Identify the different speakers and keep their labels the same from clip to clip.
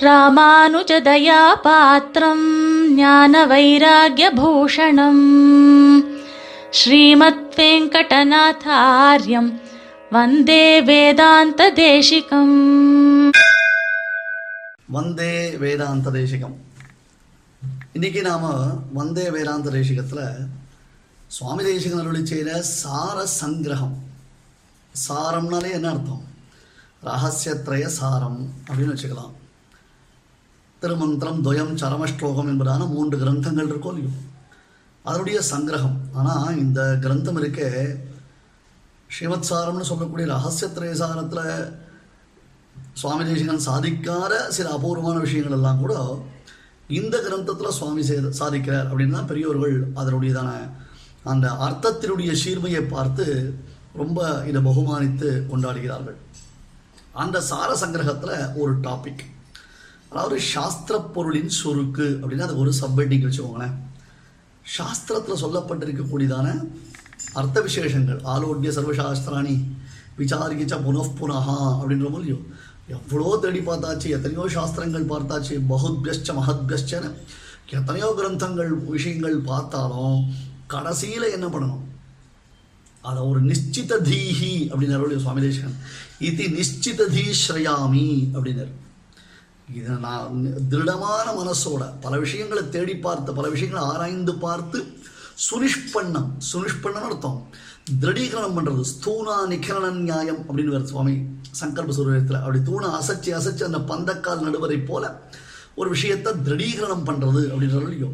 Speaker 1: ராமானுஜதயாபாத்திரம் ஞான வைராகியபூஷணம் ஸ்ரீமத் வெங்கடநாதாரியம்
Speaker 2: வந்தே வேதாந்த தேசிகம் வந்தே வேதாந்த தேசிகம் இன்னைக்கு நாம வந்தே வேதாந்த தேசிகத்துல சுவாமி தேசிகன் அருளி செய்கிற சார சங்கிரகம். சாரம்னாலே என்ன அர்த்தம்? ரகசியத்ரய சாரம் அப்படின்னு வச்சுக்கலாம். திருமந்திரம் துவயம் சரமஸ்லோகம் என்பதான மூன்று கிரந்தங்கள் இருக்கும் இல்லையோ? அதனுடைய சங்கிரகம். ஆனால் இந்த கிரந்தம் இருக்க ஸ்ரீமத் சாரம்னு சொல்லக்கூடிய ரகசிய சாரத்தில் சுவாமி தேசிகன் சாதிக்காத சில அபூர்வமான விஷயங்கள் எல்லாம் கூட இந்த கிரந்தத்தில் சுவாமி செய்த சாதிக்கிறார் அப்படின்னு தான் பெரியோர்கள் அதனுடையதான அந்த அர்த்தத்தினுடைய சீர்மையை பார்த்து ரொம்ப இதை பகுமானித்து கொண்டாடுகிறார்கள். அந்த சார சங்கிரகத்தில் ஒரு டாபிக் அதாவது சாஸ்திர பொருளின் சுருக்கு அப்படின்னு அது ஒரு சப்ஹெட்டிங் வச்சுக்கோங்களேன். சாஸ்திரத்தில் சொல்லப்பட்டிருக்கக்கூடியதான அர்த்த விசேஷங்கள் ஆலோக்கிய சர்வசாஸ்திராணி விசாரிக்கிச்ச புனఃப்புனஹா அப்படின்ற மொழியோ எவ்வளோ தேடி பார்த்தாச்சு எத்தனையோ சாஸ்திரங்கள் பார்த்தாச்சு பகுத்யஷ்ட மகத்யஷ்டன்னு எத்தனையோ கிரந்தங்கள் விஷயங்கள் பார்த்தாலும் கடைசியில் என்ன பண்ணணும்? அதை ஒரு நிச்சித தீஹி அப்படின்னாரு சுவாமி தேசகன். இது நிச்சித தீஸ்ரயாமி அப்படின்னாரு இதை நான் திருடமான மனசோட பல விஷயங்களை தேடி பார்த்து பல விஷயங்களை ஆராய்ந்து பார்த்து சுனிஷ்பண்ணம் சுனிஷ்பண்ணம் அர்த்தம். திருடீகரணம் பண்ணுறது ஸ்தூனா நிகரண நியாயம் அப்படின்னு வர சுவாமி சங்கல்ப சூரியத்தில் அப்படி தூணை அசைச்சு அசைச்சு அந்த பந்தக்கால் நடுவரை போல ஒரு விஷயத்தை திருடீகரணம் பண்ணுறது அப்படின்ற இல்லையோ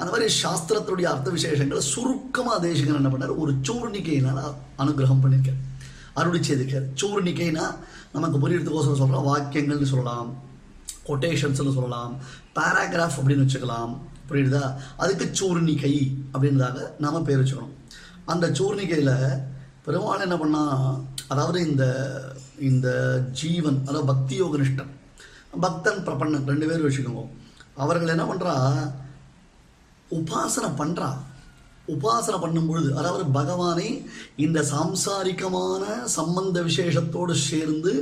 Speaker 2: அந்த மாதிரி சாஸ்திரத்துடைய அர்த்த விசேஷங்களை சுருக்கமாக தேசிகன் என்ன பண்ணார்? ஒரு சூர்ணிக்கையினால் அனுகிரகம் பண்ணியிருக்கார். அருளி செய்திருக்கார். சூர்ணிக்கைனா நமக்கு புரியறதுக்கோசரம் சொல்கிறோம் வாக்கியங்கள்னு சொல்லலாம். கொட்டேஷன்ஸ்னு சொல்லலாம் பேராகிராஃப் அப்படின்னு வச்சுக்கலாம். புரியுதா? அதுக்கு சூர்ணிகை அப்படின்றதாக நாம் பேர் வச்சுக்கணும். அந்த சூர்ணிகையில் பெருமாள் என்ன பண்ணா அதாவது இந்த இந்த ஜீவன் அதாவது பக்தி யோகனிஷ்டன் பக்தன் பிரபன்னன் ரெண்டு பேரும் வச்சுக்கோங்க. அவர்கள் என்ன பண்ணுறா உபாசனை பண்ணுறா உபாசனை பண்ணும் பொழுது அதாவது பகவானை இந்த சாம்சாரிகமான சம்பந்த விசேஷத்தோடு சேர்ந்து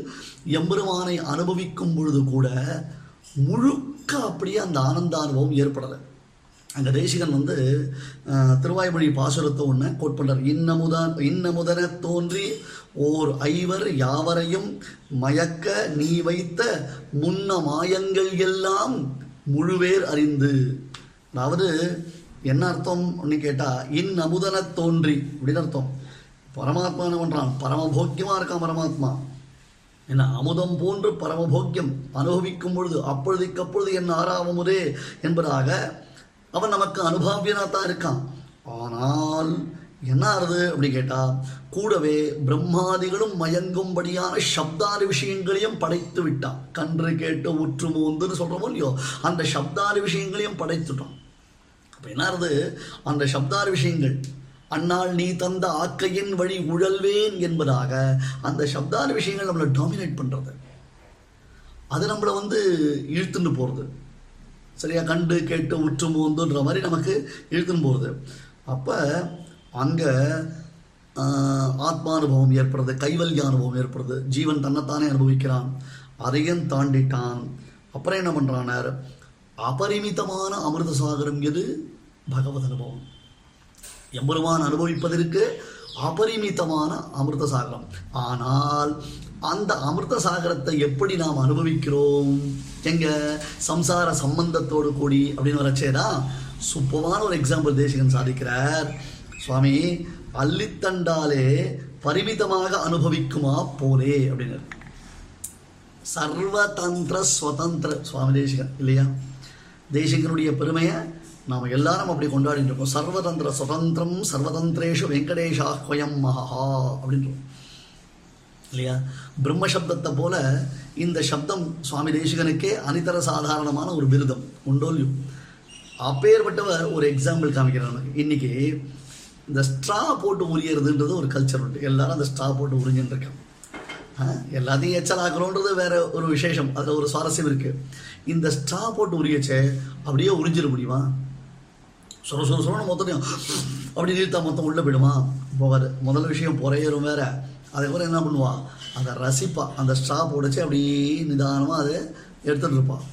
Speaker 2: எம்பெருமானை அனுபவிக்கும் பொழுது கூட முழுக்க அப்படியே அந்த ஆனந்த அனுபவம் ஏற்படலை. அங்கே தேசிகன் வந்து திருவாய்மொழி பாசுரத்தை ஒன்று கோட் பண்ணுறார் இன்னமுதான் இன்னமுதன தோன்றி ஓர் ஐவர் யாவரையும் மயக்க நீ வைத்த முன்ன மாயங்கள் எல்லாம் முழுவேர் அறிந்து. அதாவது என்ன அர்த்தம் அப்படின்னு கேட்டால் இன் அமுதன தோன்றி அப்படின்னு அர்த்தம். பரமாத்மா என்ன பண்ணுறான் பரமபோக்கியமாக இருக்கான் பரமாத்மா. என்ன அமுதம் போன்று பரமபோக்கியம் அனுபவிக்கும் பொழுது அப்பொழுதுக்கு அப்பொழுது என் ஆறாவமுதே என்பதாக அவன் நமக்கு அனுபவியனாக தான் இருக்கான். ஆனால் என்ன ஆறுது அப்படி கேட்டால் கூடவே பிரம்மாதிகளும் மயங்கும்படியான சப்தாதி விஷயங்களையும் படைத்து விட்டான் கன்று கேட்டு உற்று மூந்துன்னு சொல்கிறோமோ இல்லையோ அந்த சப்தாதி விஷயங்களையும் படைத்துட்டான். அப்போ என்ன ஆறுது அந்த சப்தார் விஷயங்கள். அன்னால் நீ தந்த ஆக்கையின் வழி உழல்வேன் என்பதாக அந்த சப்தார விஷயங்கள் நம்மளை டாமினேட் பண்ணுறது அது நம்மளை வந்து இழுத்துன்னு போகிறது சரியா கண்டு கேட்டு உற்று மூந்துன்ற மாதிரி நமக்கு இழுத்துன்னு போகிறது அப்போ அங்கே ஆத்மானுபவம் ஏற்படுறது கைவல்ய அனுபவம் ஏற்படுறது ஜீவன் தன்னைத்தானே அனுபவிக்கிறான். அதையும் தாண்டிட்டான். அப்புறம் என்ன பண்ணுறானார் அபரிமிதமான அமிர்த சாகரம் எது? பகவத் அனுபவம். எம்பெருமான் அனுபவிப்பதற்கு அபரிமிதமான அமிர்த சாகரம் ஆனால் அந்த அமிர்த சாகரத்தை எப்படி நாம் அனுபவிக்கிறோம்? எங்க? சம்சார சம்பந்தத்தோடு கூடி அப்படின்னு வரச்சேதான் சூப்பமான ஒரு எக்ஸாம்பிள் தேசிகன் சாதிக்கிறார். சுவாமி அள்ளித்தண்டாலே பரிமிதமாக அனுபவிக்குமா? போலே அப்படின்னு சர்வதந்திர ஸ்வதந்திர சுவாமி தேசிகன் இல்லையா? தேசிகனுடைய பெருமையை நாம் எல்லாரும் அப்படி கொண்டாடிட்டு இருக்கோம். சர்வதந்திர சுதந்திரம் சர்வதந்திரேஷு வெங்கடேஷா வெங்கடேஷாஹ்வயம் மகா அப்படின்றோம் இல்லையா? பிரம்ம சப்தத்தை போல இந்த சப்தம் சுவாமி தேசிகனுக்கே அனிதர சாதாரணமான ஒரு விருதம் உண்டோல்யும் அப்பேற்பட்டவர் ஒரு எக்ஸாம்பிள் காமிக்கிறார் நமக்கு. இன்னைக்கு இந்த ஸ்ட்ரா போட்டு உரியறதுன்றது ஒரு கல்ச்சர் உண்டு. எல்லாரும் அந்த ஸ்ட்ரா போட்டு உறிஞ்சுன்னு இருக்காங்க எல்லாத்தையும் எச்சலாக்குறோன்றது வேற ஒரு விசேஷம். அதில் ஒரு சுவாரஸ்யம் இருக்கு. இந்த ஸ்ட்ரா போட்டு உரியச்சே அப்படியே உறிஞ்சிட முடியுமா? சொர சொர சொரன்னு மொத்தத்தையும் அப்படி நிறுத்தா மொத்தம் உள்ளே போயிடுமா? போகாது. முதல் விஷயம் புறையரும் வேற. அதுக்கப்புறம் என்ன பண்ணுவா? அதை ரசிப்பா. அந்த ஸ்ட்ரா போடச்சு அப்படியே நிதானமாக அதை எடுத்துகிட்டு இருப்பான்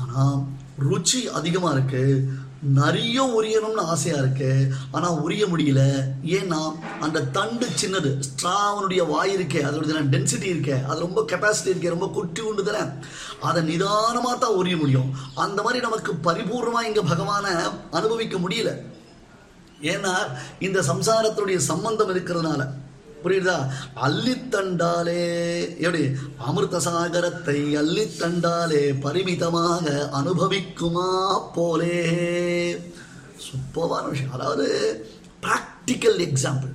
Speaker 2: ஆனால் ருச்சி அதிகமாக இருக்குது நிறைய உரியணும்னு ஆசையாக இருக்கு. ஆனால் உரிய முடியல. ஏன்னா அந்த தண்டு சின்னது ஸ்ட்ராவனுடைய வாய் இருக்கே அதோட டென்சிட்டி இருக்கே அது ரொம்ப கெப்பாசிட்டி இருக்கே ரொம்ப குட்டி உண்டு தானே அதை நிதானமாக தான் உரிய முடியும். அந்த மாதிரி நமக்கு பரிபூர்ணமாக இங்கே பகவானை அனுபவிக்க முடியல. ஏன்னா இந்த சம்சாரத்தினுடைய சம்பந்தம் இருக்கிறதுனால. புரியுதா? அள்ளித்தண்டாலே எப்படி? அமிர்த சாகரத்தை அள்ளித்தண்டாலே பரிமிதமாக அனுபவிக்குமா போலே? சூப்பரான விஷயம். அதாவது ப்ராக்டிக்கல் எக்ஸாம்பிள்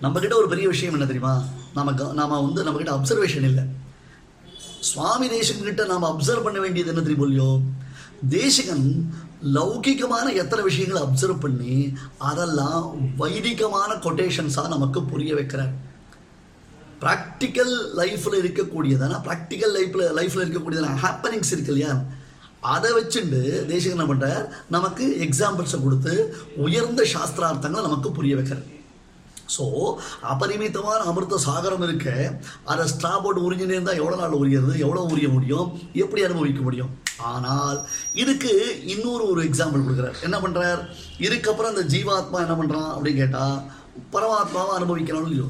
Speaker 2: நம்ம கிட்ட ஒரு பெரிய விஷயம் என்ன தெரியுமா? நம்ம க- நாம வந்து நம்ம கிட்ட அப்சர்வேஷன் இல்லை. சுவாமி தேசங்கிட்ட நாம் அப்சர்வ் பண்ண வேண்டியது என்ன தெரியும் தேசகன் தேசிகன் லௌகிகமான எத்தனை விஷயங்களை அப்சர்வ் பண்ணி அதெல்லாம் வைதிகமான கொட்டேஷன்ஸாக நமக்கு புரிய வைக்கிறார். ப்ராக்டிக்கல் லைஃப்பில் இருக்கக்கூடியதான ப்ராக்டிக்கல் லைஃப்பில் லைஃப்பில் இருக்கக்கூடியதான ஹாப்பனிங்ஸ் இருக்கு இல்லையா? அதை வச்சுட்டு தேசிய என்ன பண்ணுறார் நமக்கு எக்ஸாம்பிள்ஸை கொடுத்து உயர்ந்த சாஸ்திரார்த்தங்களை நமக்கு புரிய வைக்கிறார். ஸோ அபரிமிதமான அமிர்த சாகரம் இருக்க அதை ஸ்ட்ராபோர்ட் உறிஞ்சினே இருந்தால் எவ்வளோ நாள் உரியது? எவ்வளோ உரிய முடியும்? எப்படி அனுபவிக்க முடியும்? ஆனால் இதுக்கு இன்னொரு ஒரு எக்ஸாம்பிள் கொடுக்குறார். என்ன பண்ணுறார் இதுக்கப்புறம் அந்த ஜீவாத்மா என்ன பண்ணுறான் அப்படின்னு கேட்டால் பரமாத்மாவை அனுபவிக்கிறான்னு இல்லையோ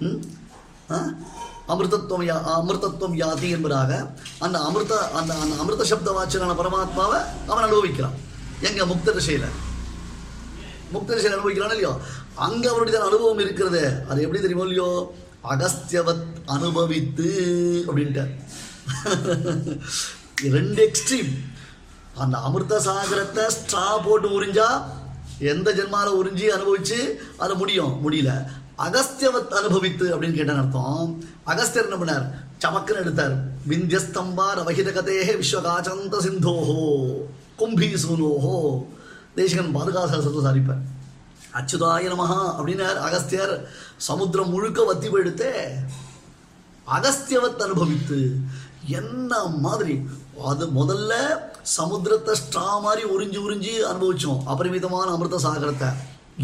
Speaker 2: ம்? ஆ? அமிர்தத்துவம் யா அமிர்தத்துவம் யாதி என்பதாக அந்த அமிர்த அந்த அந்த அமிர்த சப்த வாச்சனான பரமாத்மாவை அவன் அனுபவிக்கிறான். எங்க? முக்த திசையில். முக்த திசையில் அனுபவிக்கிறான் இல்லையோ? அங்கே அவருடைய அனுபவம் இருக்கிறது. அது எப்படி தெரியுமோ இல்லையோ? அகஸ்தியவத் அனுபவித்து அப்படின்ட்டு ரெண்டு எக்ஸ்ட்ரீம் அந்த அமிர்த சாகரத்தை ஸ்ட்ரா போட்டு உறிஞ்சா எந்த ஜென்மாவில் உறிஞ்சி அனுபவிச்சு அது முடியும்? முடியல. அகஸ்தியவத் அனுபவித்து அப்படின்னு கேட்டான் அர்த்தம். அகஸ்தியர் என்ன பண்ணார்? சமக்குன்னு எடுத்தார். விந்தியஸ்தம்பார் அவகித கதேஹே விஸ்வகாச்சந்த சிந்தோஹோ கும்பி சூனோஹோ தேசிகன் பாதுகாசத்தை சாதிப்பார் அச்சுதாய நமஹா அப்படின்னார் அகஸ்தியர். சமுத்திரம் முழுக்க வத்தி போயிடுத்தே. அகஸ்தியவத் அனுபவித்து என்ன மாதிரி? அது முதல்ல சமுத்திரத்தை ஸ்ட்ரா மாதிரி உறிஞ்சி உறிஞ்சி அனுபவிச்சோம். அபரிமிதமான அமிர்த சாகரத்தை.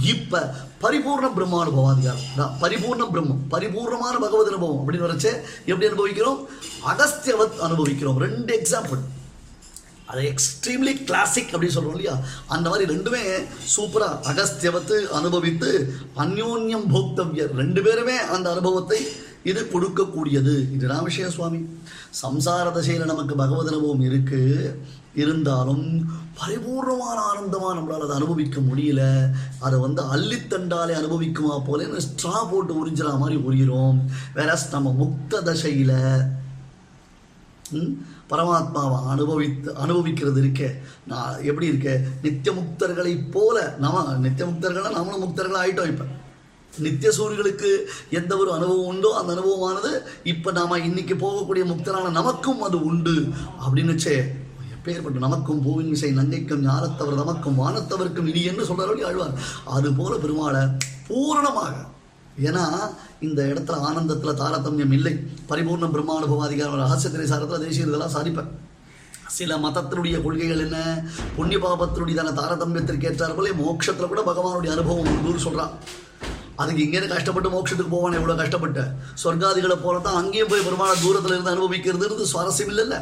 Speaker 2: இப்ப பரிபூர்ண பிரம்மானுபவாதிகாரம் தான் பரிபூர்ண பிரம்மம். பரிபூர்ணமான பகவத் அனுபவம் அப்படின்னு வரைச்சு எப்படி அனுபவிக்கிறோம்? அகஸ்தியவத் அனுபவிக்கிறோம். ரெண்டு எக்ஸாம்பிள் அது எக்ஸ்ட்ரீம்லி கிளாசிக் அப்படின்னு சொல்றோம் இல்லையா? அந்த மாதிரி ரெண்டுமே சூப்பரா அகஸ்தியவத்து அனுபவித்து அந்யோன்யம் போக்தவ்யர். ரெண்டு பேருமே அந்த அனுபவத்தை இது கொடுக்கக்கூடியது. இதுதான் விஷயம் சுவாமி சம்சார தசையில் நமக்கு பகவத் அனுபவம் இருக்கு. இருந்தாலும் பரிபூர்ணமான ஆனந்தமாக நம்மளால் அதை அனுபவிக்க முடியல. அதை வந்து அள்ளித்தண்டாலே அனுபவிக்குமா போல ஸ்ட்ரா போட்டு உறிஞ்சிற மாதிரி உரிகிறோம் வேற நம்ம முக்த தசையில் ம்? பரமாத்மாவை அனுபவித்து அனுபவிக்கிறது இருக்கே. நான் எப்படி இருக்கே? நித்திய முக்தர்களைப் போல நாம நித்திய முக்தர்களா நாமளும் முக்தர்கள் ஆகிட்டோம் இப்போ. நித்திய சூரியர்களுக்கு எந்த ஒரு அனுபவம் உண்டோ அந்த அனுபவமானது இப்போ நாம இன்னைக்கு போகக்கூடிய முக்தரான நமக்கும் அது உண்டு. அப்படின்னு எப்பேற்பட்டு நமக்கும் பூவின் விசை நங்கைக்கும் ஞானத்தவர் நமக்கும் வானத்தவருக்கும் இனி என்று சொல்றாரு ஆழ்வார். அது போல பெருமாளை பூரணமாக ஏன்னா இந்த இடத்துல ஆனந்தத்துல தாரதமியம் இல்லை. பரிபூர்ண பிரம்மானுபவாதிகாரம் ரகசியத்திரை சாரத்தில் தேசிய இதெல்லாம் சாதிப்பேன். சில மதத்தினுடைய கொள்கைகள் என்ன? புண்ணிய பாபத்தினுடையதான தாரதமியத்திற்கு ஏற்றார் போல மோட்சத்துல கூட பகவானுடைய அனுபவம் உண்டுன்னு சொல்றான் அதுக்கு இங்கேருந்து கஷ்டப்பட்டு மோட்சத்துக்கு போவானே எவ்வளோ கஷ்டப்பட்டு. சொர்க்காதிகளை போல தான் அங்கேயும் போய் பெருமாள தூரத்தில் இருந்து அனுபவிக்கிறது சுவாரஸ்யம் இல்லைல்ல.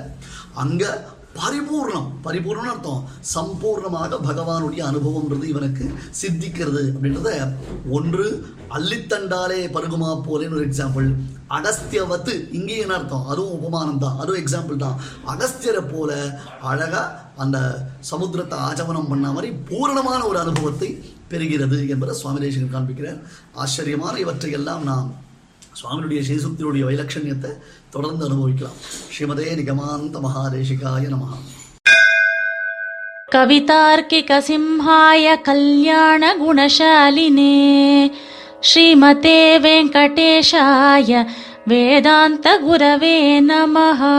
Speaker 2: அங்கே பரிபூர்ணம். பரிபூர்ணம்னு அர்த்தம் சம்பூர்ணமாக பகவானுடைய அனுபவம்ன்றது இவனுக்கு சித்திக்கிறது அப்படின்றத ஒன்று அள்ளித்தண்டாலே பருகுமா போலேன்னு ஒரு எக்ஸாம்பிள் அகஸ்தியவத்து இங்கே என்ன அர்த்தம்? அதுவும் உபமானம் தான். அதுவும் எக்ஸாம்பிள் தான். அகஸ்தியரை போல அழகா அந்த சமுத்திரத்தை ஆச்சமனம் பண்ண மாதிரி பூரணமான ஒரு அனுபவத்தை பெறுகிறது என்பதை சுவாமி தேசிகன் காண்பிக்கிறார். ஆச்சரியமான இவற்றையெல்லாம் நாம் சுவாமியுடைய ஸ்ரீசுத்தியுடைய வைலட்சண்யத்தை தொடர்ந்து அனுபவிக்கலாம். ஸ்ரீமதே நிகமாந்த மகாதேசிகாய நமகா
Speaker 1: கவிதார்க்கிக சிம்ஹாய கல்யாண குணசாலினே ஸ்ரீமதே வெங்கடேஷாய வேதாந்த குரவே நமஹா.